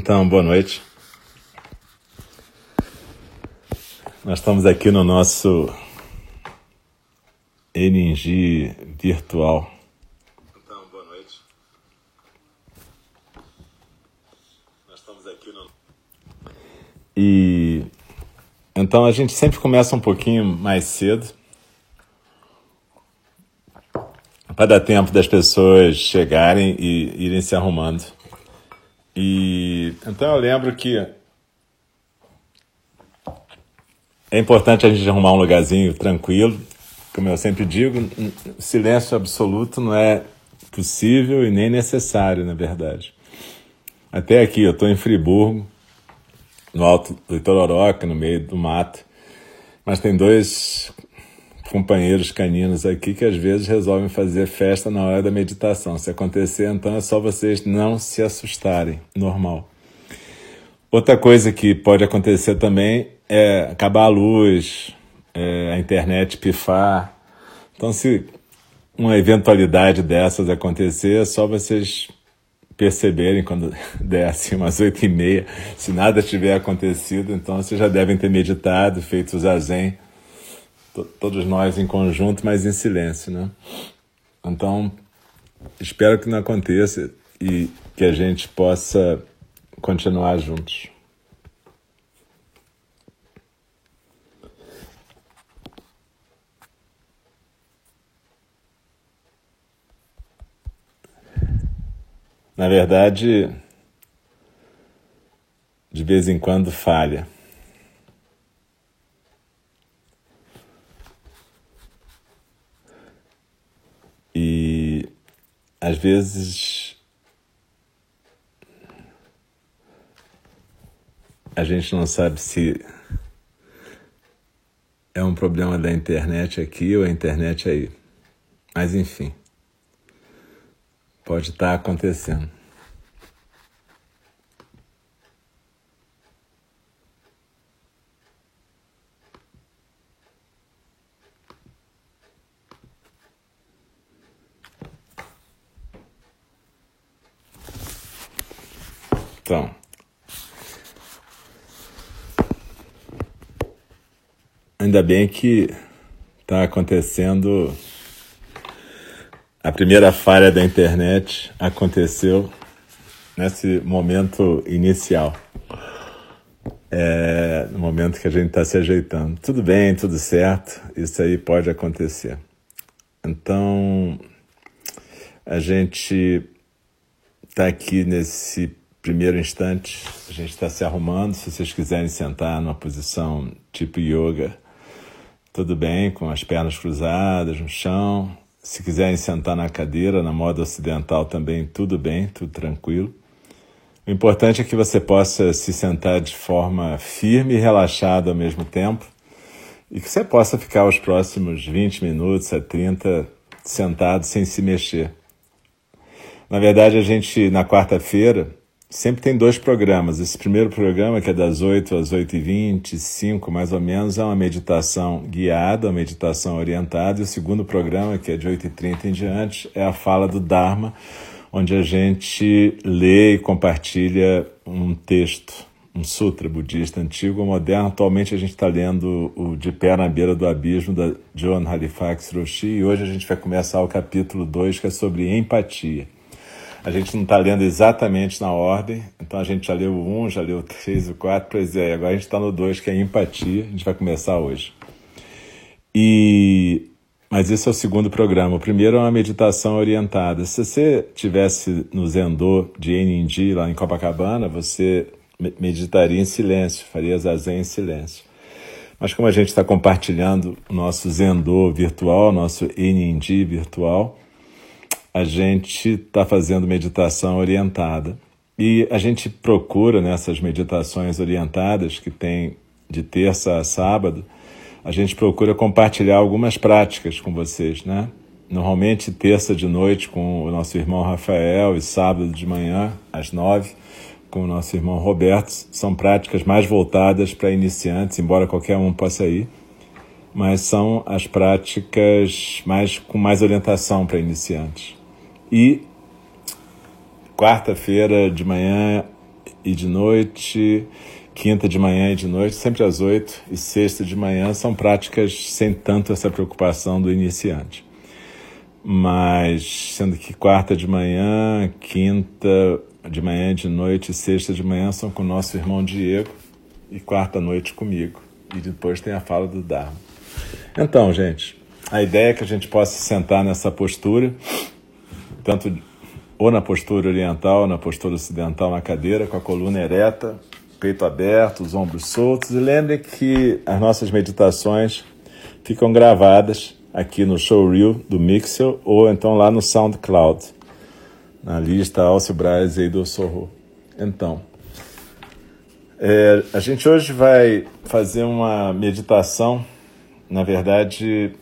Então, boa noite. Nós estamos aqui no nosso Eningi virtual. Então, boa noite. Nós estamos aqui no. E então a gente sempre começa um pouquinho mais cedo para dar tempo das pessoas chegarem e irem se arrumando. E então eu lembro que é importante a gente arrumar um lugarzinho tranquilo. Como eu sempre digo, silêncio absoluto não é possível e nem necessário, na verdade. Até aqui, eu estou em Friburgo, no alto do Itororoca, no meio do mato, mas tem dois companheiros caninos aqui que às vezes resolvem fazer festa na hora da meditação. Se acontecer, então é só vocês não se assustarem, normal. Outra coisa que pode acontecer também é acabar a luz, é, a internet pifar. Então, se uma eventualidade dessas acontecer, é só vocês perceberem quando der assim umas oito e meia, se nada tiver acontecido, então vocês já devem ter meditado, feito o zazen todos nós em conjunto, mas em silêncio, né? Então, espero que não aconteça e que a gente possa continuar juntos. Na verdade, de vez em quando falha. às vezes a gente não sabe se é um problema da internet aqui ou a internet aí. Mas enfim, pode estar acontecendo. Então, ainda bem que está acontecendo. A primeira falha da internet aconteceu nesse momento inicial. É, no momento que a gente está se ajeitando. Tudo bem, tudo certo, isso aí pode acontecer. Então, a gente está aqui nesse primeiro instante, a gente está se arrumando. Se vocês quiserem sentar numa posição tipo yoga, tudo bem, com as pernas cruzadas no chão. Se quiserem sentar na cadeira, na moda ocidental também, tudo bem, tudo tranquilo. O importante é que você possa se sentar de forma firme e relaxada ao mesmo tempo e que você possa ficar os próximos 20 minutos a 30 sentado sem se mexer. Na verdade, a gente, na quarta-feira, sempre tem dois programas. Esse primeiro programa, que é das 8 às 8h25, mais ou menos, é uma meditação guiada, uma meditação orientada. E o segundo programa, que é de 8h30 em diante, é a fala do Dharma, onde a gente lê e compartilha um texto, um sutra budista antigo ou moderno. Atualmente a gente está lendo o De Pé na Beira do Abismo, da John Halifax Roshi, e hoje a gente vai começar o capítulo 2, que é sobre empatia. A gente não está lendo exatamente na ordem, então a gente já leu o 1, já leu o 3 e o 4, pois é, agora a gente está no 2, que é empatia, a gente vai começar hoje. E mas esse é o segundo programa. O primeiro é uma meditação orientada. Se você tivesse no Zendô de Enindi, lá em Copacabana, você meditaria em silêncio, faria zazen em silêncio. Mas como a gente está compartilhando o nosso Zendô virtual, nosso Enindi virtual, a gente está fazendo meditação orientada. E a gente procura nessas meditações orientadas, que tem de terça a sábado, a gente procura compartilhar algumas práticas com vocês, né? Normalmente terça de noite com o nosso irmão Rafael e sábado de manhã às nove com o nosso irmão Roberto. São práticas mais voltadas para iniciantes, embora qualquer um possa ir, mas são as práticas mais com mais orientação para iniciantes. E quarta-feira de manhã e de noite, quinta de manhã e de noite, sempre às oito, e sexta de manhã são práticas sem tanto essa preocupação do iniciante. Mas, sendo que quarta de manhã, quinta de manhã e de noite e sexta de manhã são com o nosso irmão Diego, e quarta noite comigo. E depois tem a fala do Dharma. Então, gente, a ideia é que a gente possa sentar nessa postura, tanto ou na postura oriental, ou na postura ocidental, na cadeira, com a coluna ereta, peito aberto, os ombros soltos. E lembre que as nossas meditações ficam gravadas aqui no showreel do Mixel ou então lá no SoundCloud, na lista Alcio Braz e do Sorro. Então, é, a gente hoje vai fazer uma meditação, na verdade,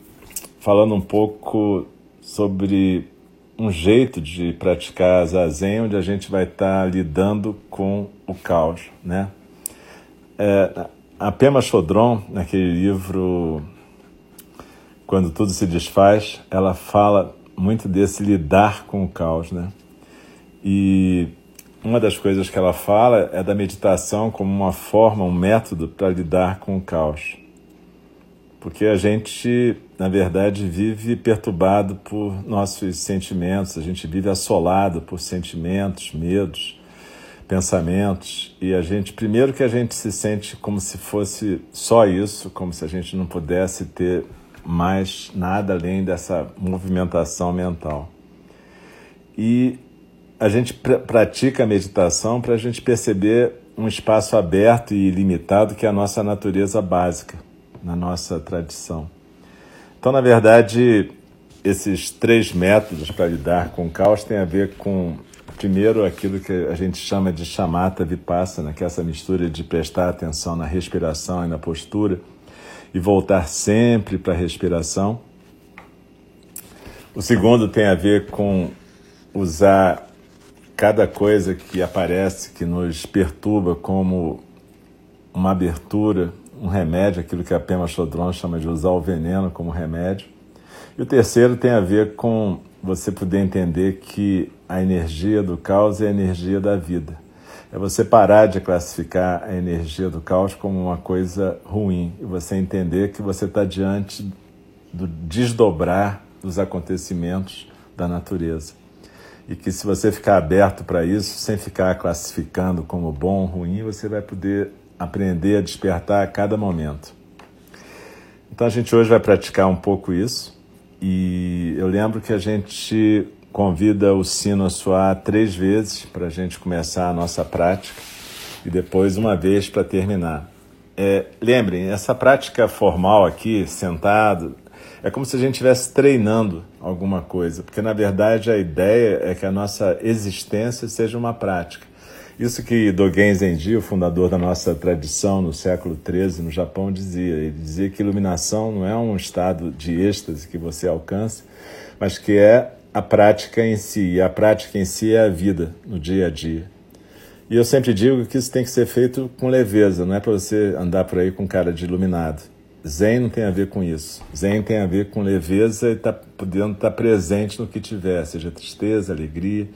falando um pouco sobre um jeito de praticar zazen onde a gente vai estar tá lidando com o caos, né? É, a Pema Chodron, naquele livro Quando Tudo Se Desfaz, ela fala muito desse lidar com o caos, né? E uma das coisas que ela fala é da meditação como uma forma, um método para lidar com o caos. Porque a gente, na verdade, vive perturbado por nossos sentimentos, a gente vive assolado por sentimentos, medos, pensamentos, e a gente, primeiro que a gente se sente como se fosse só isso, como se a gente não pudesse ter mais nada além dessa movimentação mental. E a gente pr pratica a meditação para a gente perceber um espaço aberto e ilimitado que é a nossa natureza básica na nossa tradição. Então, na verdade, esses três métodos para lidar com o caos têm a ver com, primeiro, aquilo que a gente chama de chamata vipassana, que é essa mistura de prestar atenção na respiração e na postura e voltar sempre para a respiração. O segundo tem a ver com usar cada coisa que aparece, que nos perturba, como uma abertura um remédio, aquilo que a Pema Chodron chama de usar o veneno como remédio. E o terceiro tem a ver com você poder entender que a energia do caos é a energia da vida. É você parar de classificar a energia do caos como uma coisa ruim e você entender que você está diante do desdobrar dos acontecimentos da natureza. E que se você ficar aberto para isso, sem ficar classificando como bom ou ruim, você vai poder aprender a despertar a cada momento. Então a gente hoje vai praticar um pouco isso e eu lembro que a gente convida o sino a soar três vezes para a gente começar a nossa prática e depois uma vez para terminar. É, lembrem, essa prática formal aqui, sentado, é como se a gente estivesse treinando alguma coisa, porque na verdade a ideia é que a nossa existência seja uma prática. Isso que Dogen Zenji, o fundador da nossa tradição no século XIII no Japão, dizia. Ele dizia que iluminação não é um estado de êxtase que você alcança, mas que é a prática em si. E a prática em si é a vida no dia a dia. E eu sempre digo que isso tem que ser feito com leveza, não é para você andar por aí com cara de iluminado. Zen não tem a ver com isso. Zen tem a ver com leveza e tá podendo estar tá presente no que tiver, seja tristeza, alegria,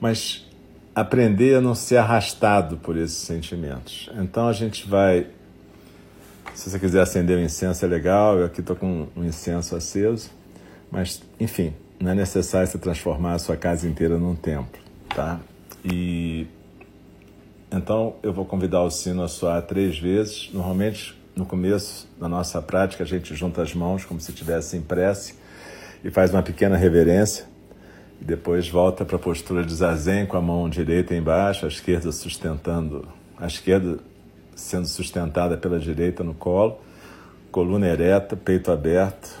mas aprender a não ser arrastado por esses sentimentos. Então a gente vai, se você quiser acender um incenso é legal, eu aqui estou com um incenso aceso, mas enfim, não é necessário você transformar a sua casa inteira num templo, tá? E então eu vou convidar o sino a soar três vezes. Normalmente no começo da nossa prática a gente junta as mãos como se tivesse em prece e faz uma pequena reverência depois volta para a postura de zazen com a mão direita embaixo, a esquerda sustentando, a esquerda sendo sustentada pela direita no colo, coluna ereta, peito aberto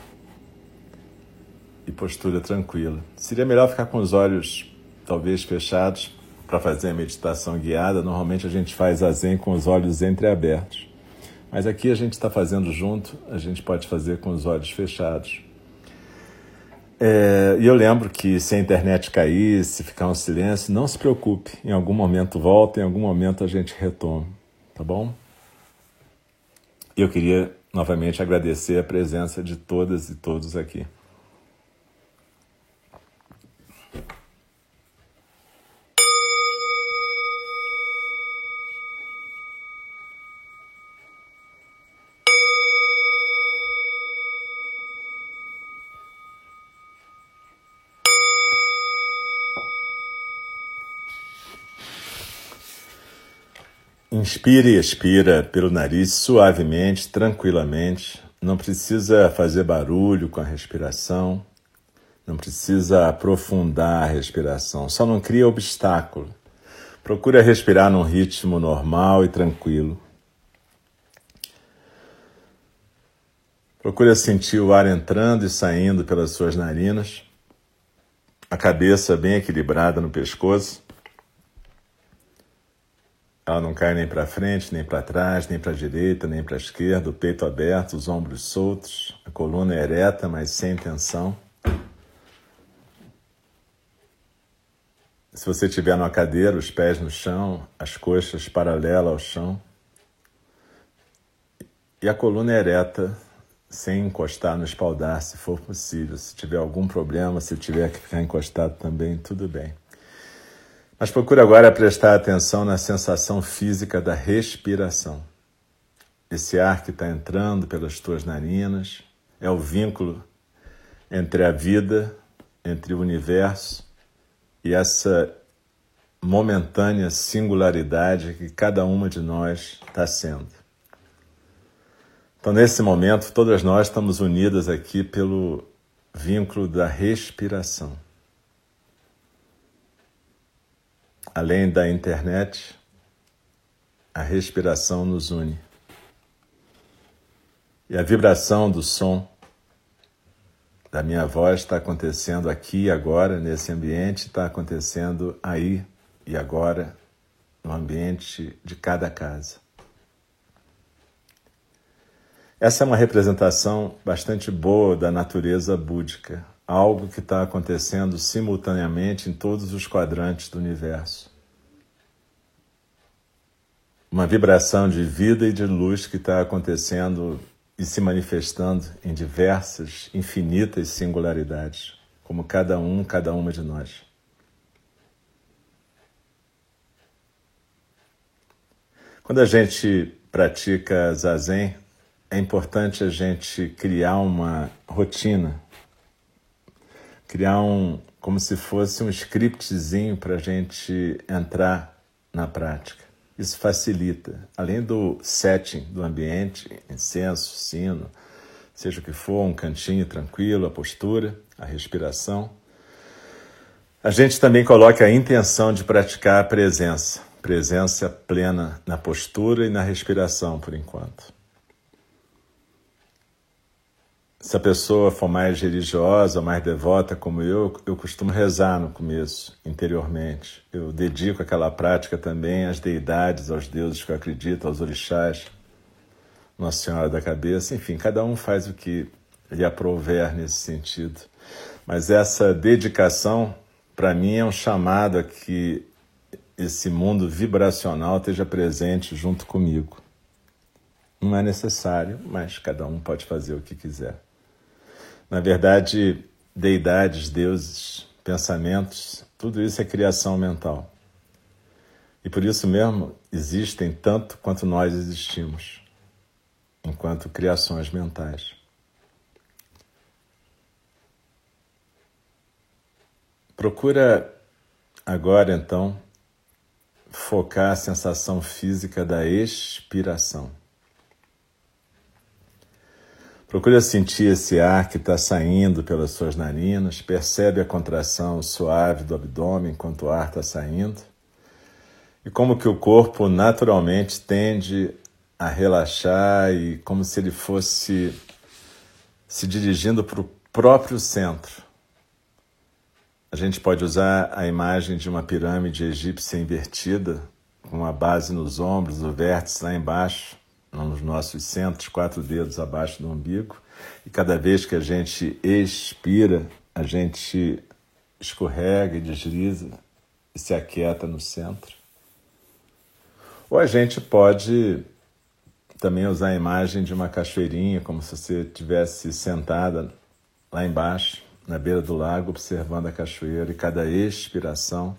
e postura tranquila. Seria melhor ficar com os olhos talvez fechados para fazer a meditação guiada. Normalmente a gente faz zazen com os olhos entreabertos. Mas aqui a gente está fazendo junto, a gente pode fazer com os olhos fechados. É, e eu lembro que se a internet cair, se ficar um silêncio, não se preocupe. Em algum momento volta, em algum momento a gente retoma, tá bom? Eu queria novamente agradecer a presença de todas e todos aqui. Inspira e expira pelo nariz suavemente, tranquilamente. Não precisa fazer barulho com a respiração, não precisa aprofundar a respiração, só não cria obstáculo. Procura respirar num ritmo normal e tranquilo. Procura sentir o ar entrando e saindo pelas suas narinas, a cabeça bem equilibrada no pescoço. Ela não cai nem para frente, nem para trás, nem para a direita, nem para a esquerda, o peito aberto, os ombros soltos, a coluna ereta, mas sem tensão. Se você estiver numa cadeira, os pés no chão, as coxas paralelas ao chão. E a coluna ereta, sem encostar no espaldar, se for possível. Se tiver algum problema, se tiver que ficar encostado também, tudo bem. Mas procure agora prestar atenção na sensação física da respiração. Esse ar que está entrando pelas tuas narinas é o vínculo entre a vida, entre o universo e essa momentânea singularidade que cada uma de nós está sendo. Então, nesse momento, todas nós estamos unidas aqui pelo vínculo da respiração. Além da internet, a respiração nos une. E a vibração do som da minha voz está acontecendo aqui e agora, nesse ambiente, está acontecendo aí e agora, no ambiente de cada casa. Essa é uma representação bastante boa da natureza búdica, algo que está acontecendo simultaneamente em todos os quadrantes do universo. Uma vibração de vida e de luz que está acontecendo e se manifestando em diversas, infinitas singularidades, como cada um, cada uma de nós. Quando a gente pratica zazen, é importante a gente criar uma rotina criar um, como se fosse um scriptzinho para a gente entrar na prática. Isso facilita, além do setting do ambiente, incenso, sino, seja o que for, um cantinho tranquilo, a postura, a respiração. A gente também coloca a intenção de praticar a presença, presença plena na postura e na respiração, por enquanto. Se a pessoa for mais religiosa, mais devota como eu, eu costumo rezar no começo, interiormente. Eu dedico aquela prática também às deidades, aos deuses que eu acredito, aos orixás, Nossa Senhora da Cabeça, enfim, cada um faz o que lhe aprouver nesse sentido. Mas essa dedicação, para mim, é um chamado a que esse mundo vibracional esteja presente junto comigo. Não é necessário, mas cada um pode fazer o que quiser. Na verdade, deidades, deuses, pensamentos, tudo isso é criação mental. E por isso mesmo existem tanto quanto nós existimos, enquanto criações mentais. Procura agora então focar a sensação física da expiração. Procura sentir esse ar que está saindo pelas suas narinas, percebe a contração suave do abdômen enquanto o ar está saindo. E como que o corpo naturalmente tende a relaxar e como se ele fosse se dirigindo para o próprio centro. A gente pode usar a imagem de uma pirâmide egípcia invertida, com a base nos ombros, o vértice lá embaixo, nos nossos centros, quatro dedos abaixo do umbigo, e cada vez que a gente expira, a gente escorrega e desliza e se aquieta no centro. Ou a gente pode também usar a imagem de uma cachoeirinha, como se você estivesse sentada lá embaixo, na beira do lago, observando a cachoeira, e cada expiração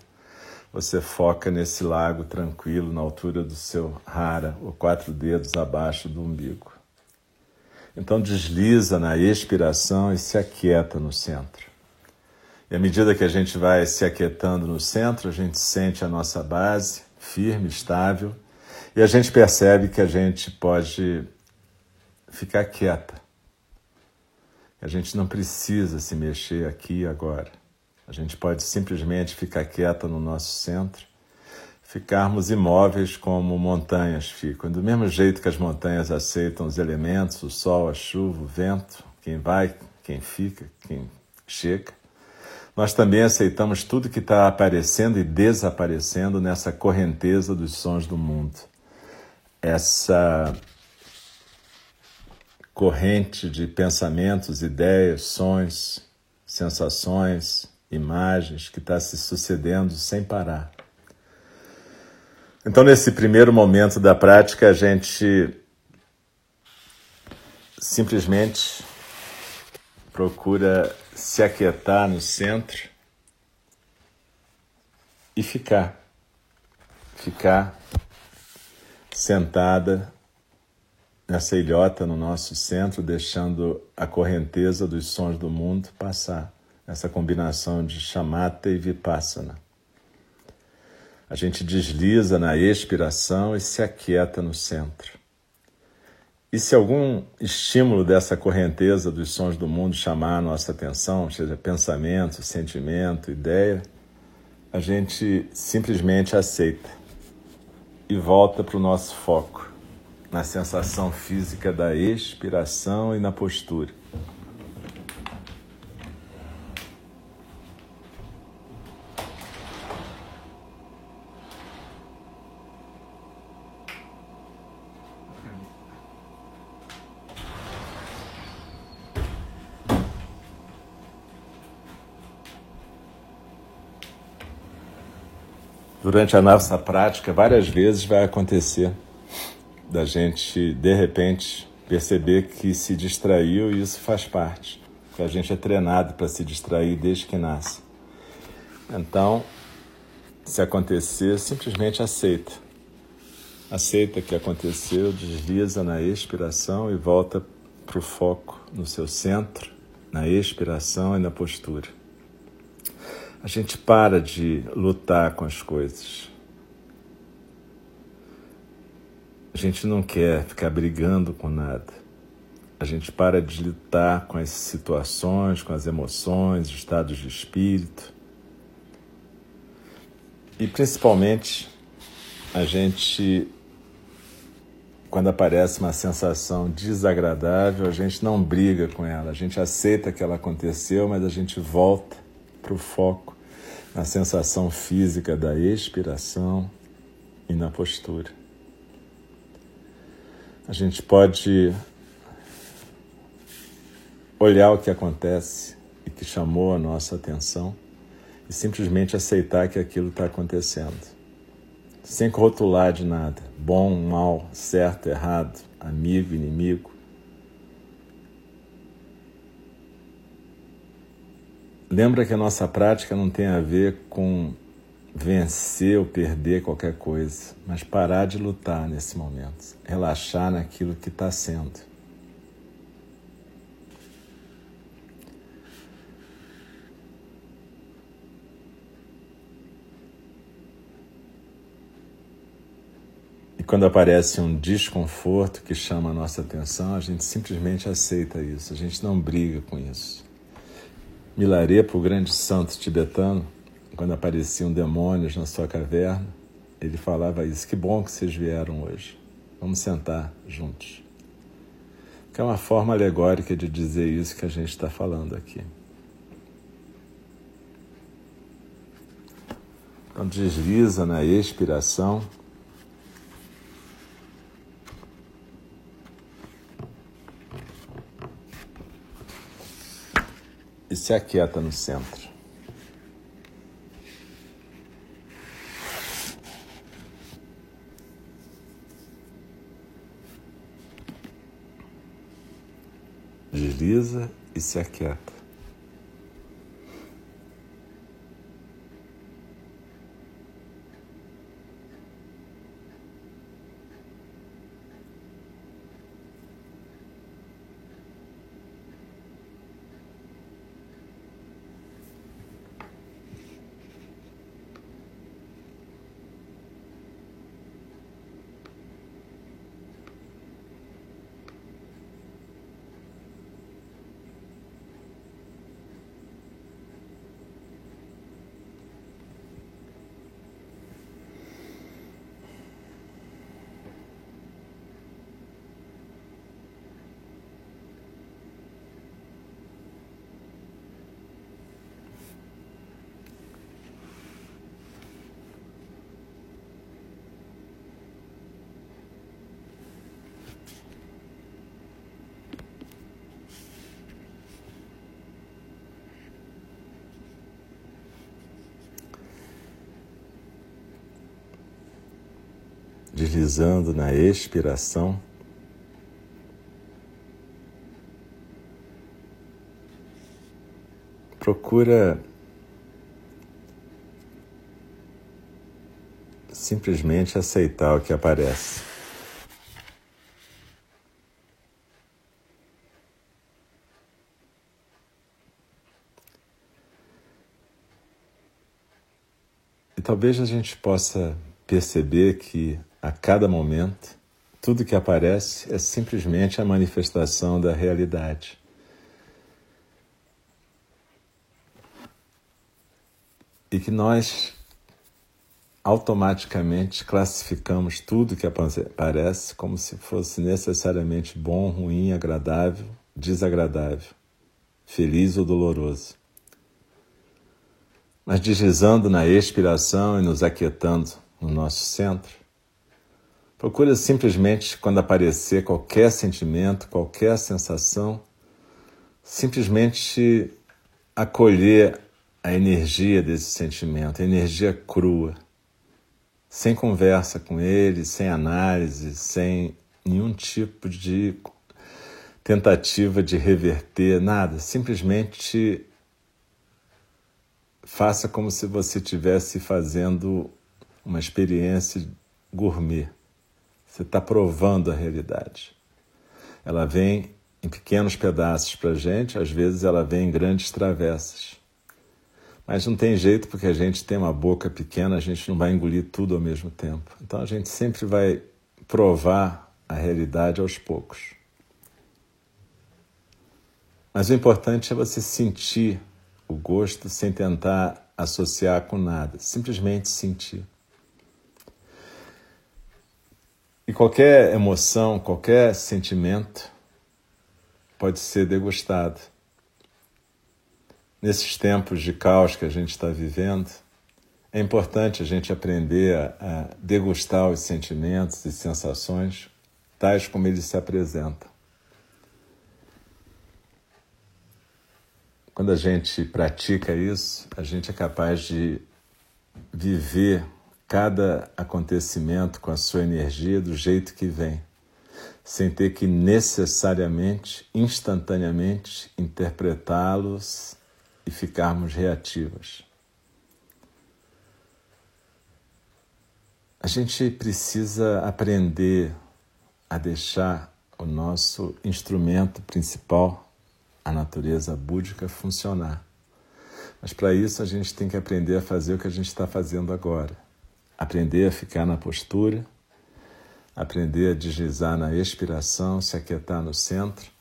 você foca nesse lago tranquilo, na altura do seu rara, ou quatro dedos abaixo do umbigo. Então desliza na expiração e se aquieta no centro. E à medida que a gente vai se aquietando no centro, a gente sente a nossa base firme, estável, E a gente percebe que a gente pode ficar quieta. A gente não precisa se mexer aqui e agora. A gente pode simplesmente ficar quieta no nosso centro, ficarmos imóveis como montanhas ficam. Do mesmo jeito que as montanhas aceitam os elementos, o sol, a chuva, o vento, quem vai, quem fica, quem chega, nós também aceitamos tudo que está aparecendo e desaparecendo nessa correnteza dos sons do mundo. Essa corrente de pensamentos, ideias, sons, sensações, imagens que está se sucedendo sem parar. Então, nesse primeiro momento da prática, a gente simplesmente procura se aquietar no centro e ficar. Ficar sentada nessa ilhota no nosso centro, deixando a correnteza dos sons do mundo passar. Essa combinação de chamata e vipassana. A gente desliza na expiração e se aquieta no centro. E se algum estímulo dessa correnteza dos sons do mundo chamar a nossa atenção, seja pensamento, sentimento, ideia, a gente simplesmente aceita e volta para o nosso foco, na sensação física da expiração e na postura. Durante a nossa prática, várias vezes vai acontecer da gente, de repente, perceber que se distraiu e isso faz parte. Que a gente é treinado para se distrair desde que nasce. Então, se acontecer, simplesmente aceita. Aceita que aconteceu, desliza na expiração e volta para o foco no seu centro, na expiração e na postura a gente para de lutar com as coisas. A gente não quer ficar brigando com nada. A gente para de lutar com as situações, com as emoções, estados de espírito. E principalmente, a gente, quando aparece uma sensação desagradável, a gente não briga com ela, a gente aceita que ela aconteceu, mas a gente volta para o foco na sensação física da expiração e na postura. A gente pode olhar o que acontece e que chamou a nossa atenção e simplesmente aceitar que aquilo está acontecendo, sem rotular de nada, bom, mal, certo, errado, amigo, inimigo. Lembra que a nossa prática não tem a ver com vencer ou perder qualquer coisa, mas parar de lutar nesse momento, relaxar naquilo que está sendo. E quando aparece um desconforto que chama a nossa atenção, a gente simplesmente aceita isso, a gente não briga com isso. Milarepa, o grande santo tibetano, quando apareciam demônios na sua caverna, ele falava isso: Que bom que vocês vieram hoje. Vamos sentar juntos. Que é uma forma alegórica de dizer isso que a gente está falando aqui. Então, desliza na expiração se aquieta no centro. Desliza e se aquieta. Deslizando na expiração. Procura simplesmente aceitar o que aparece. E talvez a gente possa perceber que a cada momento tudo que aparece é simplesmente a manifestação da realidade. E que nós automaticamente classificamos tudo que aparece como se fosse necessariamente bom, ruim, agradável, desagradável, feliz ou doloroso. Mas deslizando na expiração e nos aquietando no nosso centro, procura simplesmente, quando aparecer qualquer sentimento, qualquer sensação, simplesmente acolher a energia desse sentimento, a energia crua sem conversa com ele, sem análise, sem nenhum tipo de tentativa de reverter, nada. Simplesmente faça como se você estivesse fazendo uma experiência gourmet. Você está provando a realidade. Ela vem em pequenos pedaços para a gente, às vezes ela vem em grandes travessas. Mas não tem jeito porque a gente tem uma boca pequena, a gente não vai engolir tudo ao mesmo tempo. Então a gente sempre vai provar a realidade aos poucos. Mas o importante é você sentir o gosto sem tentar associar com nada, simplesmente sentir. E qualquer emoção, qualquer sentimento pode ser degustado nesses tempos de caos que a gente está vivendo, é importante a gente aprender a, degustar os sentimentos e sensações tais como eles se apresentam. Quando a gente pratica isso, a gente é capaz de viver cada acontecimento com a sua energia do jeito que vem, sem ter que necessariamente, instantaneamente, interpretá-los e ficarmos reativas. A gente precisa aprender a deixar o nosso instrumento principal, a natureza búdica, funcionar. Mas para isso a gente tem que aprender a fazer o que a gente está fazendo agora. Aprender a ficar na postura, aprender a deslizar na expiração, se aquietar no centro.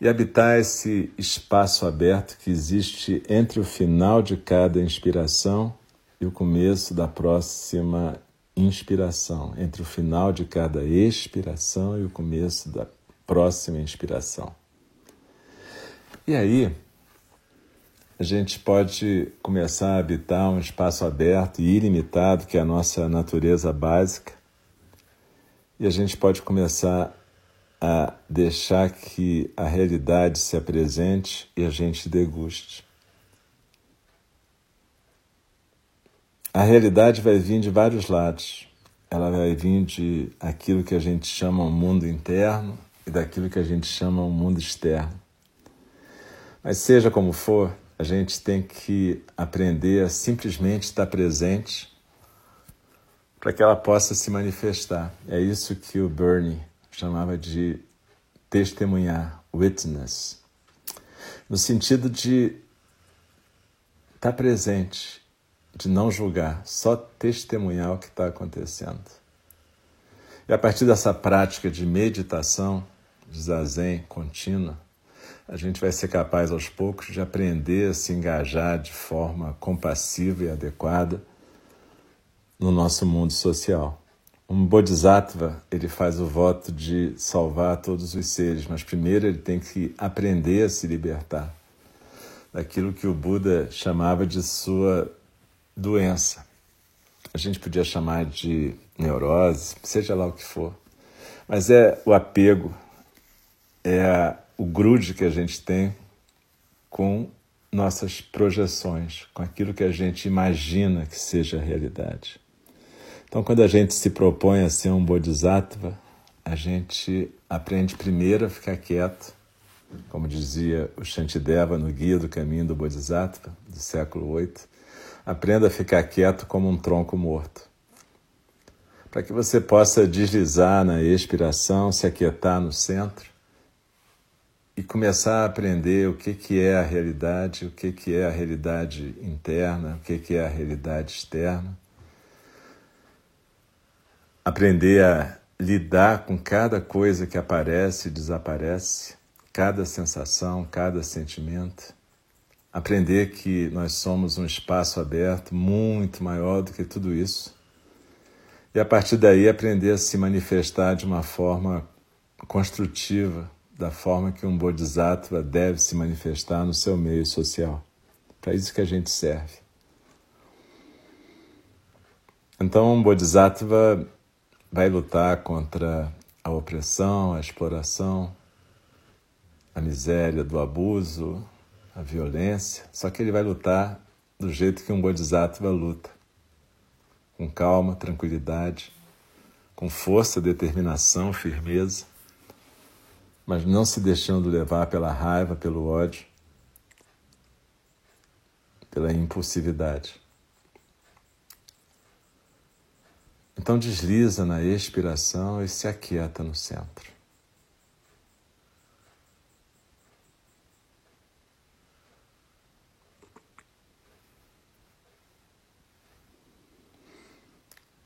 E habitar esse espaço aberto que existe entre o final de cada inspiração e o começo da próxima inspiração, entre o final de cada expiração e o começo da próxima inspiração. E aí, a gente pode começar a habitar um espaço aberto e ilimitado, que é a nossa natureza básica, e a gente pode começar a deixar que a realidade se apresente e a gente deguste. A realidade vai vir de vários lados. Ela vai vir de aquilo que a gente chama o mundo interno e daquilo que a gente chama o mundo externo. Mas seja como for, a gente tem que aprender a simplesmente estar presente para que ela possa se manifestar. É isso que o Bernie chamava de testemunhar, witness, no sentido de estar presente, de não julgar, só testemunhar o que está acontecendo. E a partir dessa prática de meditação, de zazen contínua, a gente vai ser capaz aos poucos de aprender a se engajar de forma compassiva e adequada no nosso mundo social. Um bodhisattva, ele faz o voto de salvar todos os seres, mas primeiro ele tem que aprender a se libertar daquilo que o Buda chamava de sua doença. A gente podia chamar de neurose, seja lá o que for. Mas é o apego, é o grude que a gente tem com nossas projeções, com aquilo que a gente imagina que seja a realidade. Então, quando a gente se propõe a ser um bodhisattva, a gente aprende primeiro a ficar quieto, como dizia o Shantideva no Guia do Caminho do Bodhisattva, do século VIII. Aprenda a ficar quieto como um tronco morto. Para que você possa deslizar na expiração, se aquietar no centro e começar a aprender o que, que é a realidade, o que, que é a realidade interna, o que, que é a realidade externa. Aprender a lidar com cada coisa que aparece e desaparece, cada sensação, cada sentimento. Aprender que nós somos um espaço aberto muito maior do que tudo isso. E a partir daí aprender a se manifestar de uma forma construtiva, da forma que um bodhisattva deve se manifestar no seu meio social. Para isso que a gente serve. Então, um bodhisattva vai lutar contra a opressão, a exploração, a miséria do abuso, a violência, só que ele vai lutar do jeito que um bodhisattva luta, com calma, tranquilidade, com força, determinação, firmeza mas não se deixando levar pela raiva, pelo ódio, pela impulsividade. Então desliza na expiração e se aquieta no centro.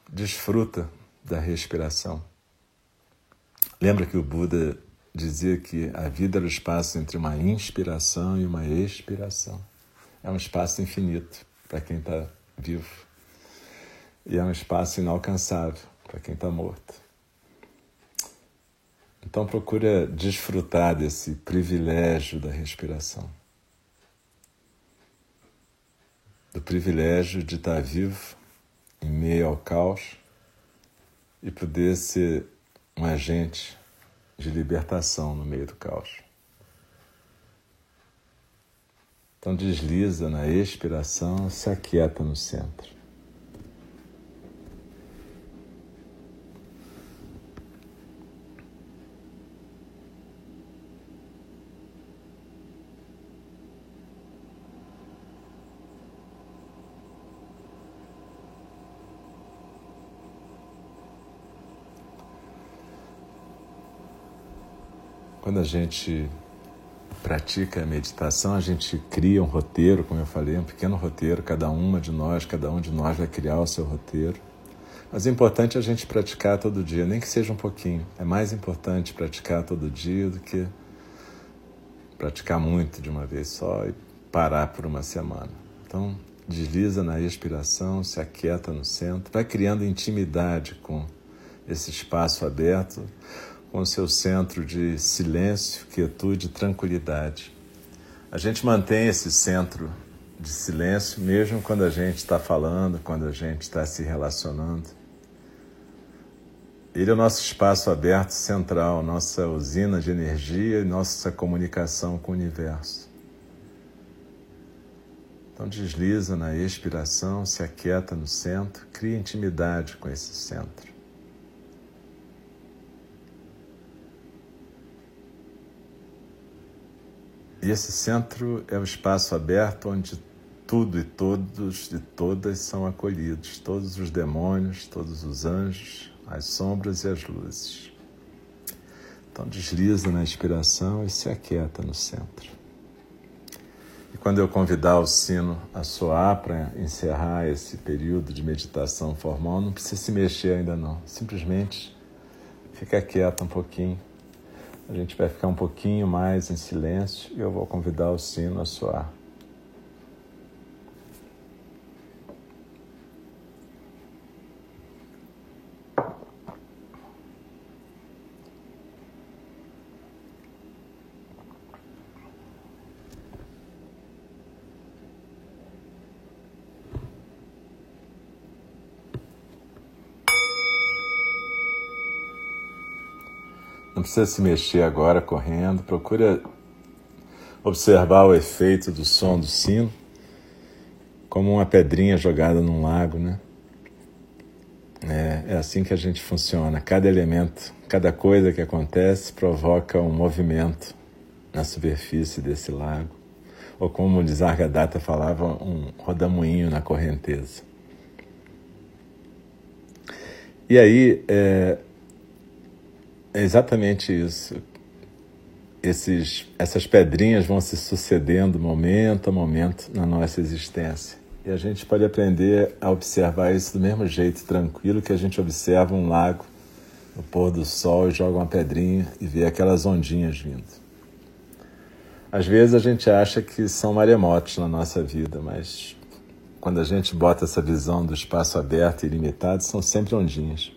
Desfruta da respiração. Lembra que o Buda dizia que a vida era o espaço entre uma inspiração e uma expiração. É um espaço infinito para quem está vivo. E é um espaço inalcançável para quem está morto. Então procura desfrutar desse privilégio da respiração. Do privilégio de estar vivo em meio ao caos e poder ser um agente de libertação no meio do caos. Então desliza na expiração, se aquieta no centro. Quando a gente pratica a meditação, a gente cria um roteiro, como eu falei, um pequeno roteiro, cada uma de nós, cada um de nós vai criar o seu roteiro. Mas é importante a gente praticar todo dia, nem que seja um pouquinho. É mais importante praticar todo dia do que praticar muito de uma vez só e parar por uma semana. Então, desliza na expiração, se aquieta no centro, vai criando intimidade com esse espaço aberto com seu centro de silêncio, quietude e tranquilidade. A gente mantém esse centro de silêncio mesmo quando a gente está falando, quando a gente está se relacionando. Ele é o nosso espaço aberto central, nossa usina de energia e nossa comunicação com o universo. Então desliza na expiração, se aquieta no centro, cria intimidade com esse centro. E esse centro é o espaço aberto onde tudo e todos e todas são acolhidos, todos os demônios, todos os anjos, as sombras e as luzes. Então desliza na inspiração e se aquieta no centro. E quando eu convidar o sino a soar para encerrar esse período de meditação formal, não precisa se mexer ainda não. Simplesmente fica quieto um pouquinho a gente vai ficar um pouquinho mais em silêncio e eu vou convidar o sino a soar. Precisa se mexer agora correndo, procura observar o efeito do som do sino como uma pedrinha jogada num lago, né? É, é assim que a gente funciona. Cada elemento, cada coisa que acontece provoca um movimento na superfície desse lago. Ou como o Nisargadatta falava, um rodamuinho na correnteza. E aí, é, é exatamente isso. Esses, essas pedrinhas vão se sucedendo momento a momento na nossa existência. E a gente pode aprender a observar isso do mesmo jeito, tranquilo, que a gente observa um lago no pôr do sol e joga uma pedrinha e vê aquelas ondinhas vindo. Às vezes a gente acha que são maremotos na nossa vida, mas quando a gente bota essa visão do espaço aberto e ilimitado, são sempre ondinhas.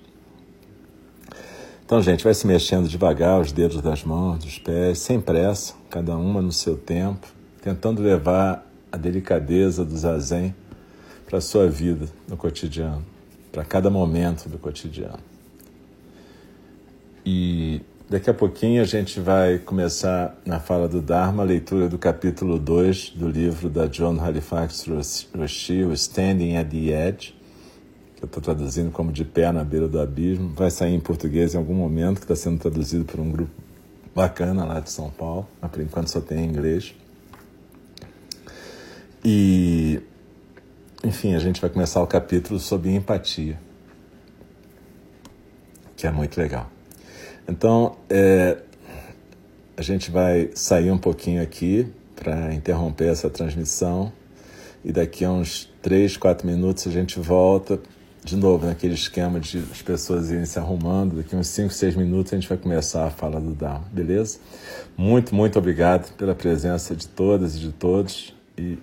Então, gente, vai se mexendo devagar os dedos das mãos, dos pés, sem pressa, cada uma no seu tempo, tentando levar a delicadeza do zazen para a sua vida no cotidiano, para cada momento do cotidiano. E daqui a pouquinho a gente vai começar na fala do Dharma, a leitura do capítulo 2 do livro da John Halifax Roshi, o Standing at the Edge, que eu estou traduzindo como De Pé na Beira do Abismo. Vai sair em português em algum momento, que está sendo traduzido por um grupo bacana lá de São Paulo, mas por enquanto só tem em inglês. E, enfim, a gente vai começar o capítulo sobre empatia, que é muito legal. Então, é, a gente vai sair um pouquinho aqui para interromper essa transmissão e daqui a uns 3, 4 minutos a gente volta de novo naquele esquema de as pessoas irem se arrumando. Daqui uns 5, 6 minutos a gente vai começar a fala do Dharma, beleza? Muito, muito obrigado pela presença de todas e de todos. E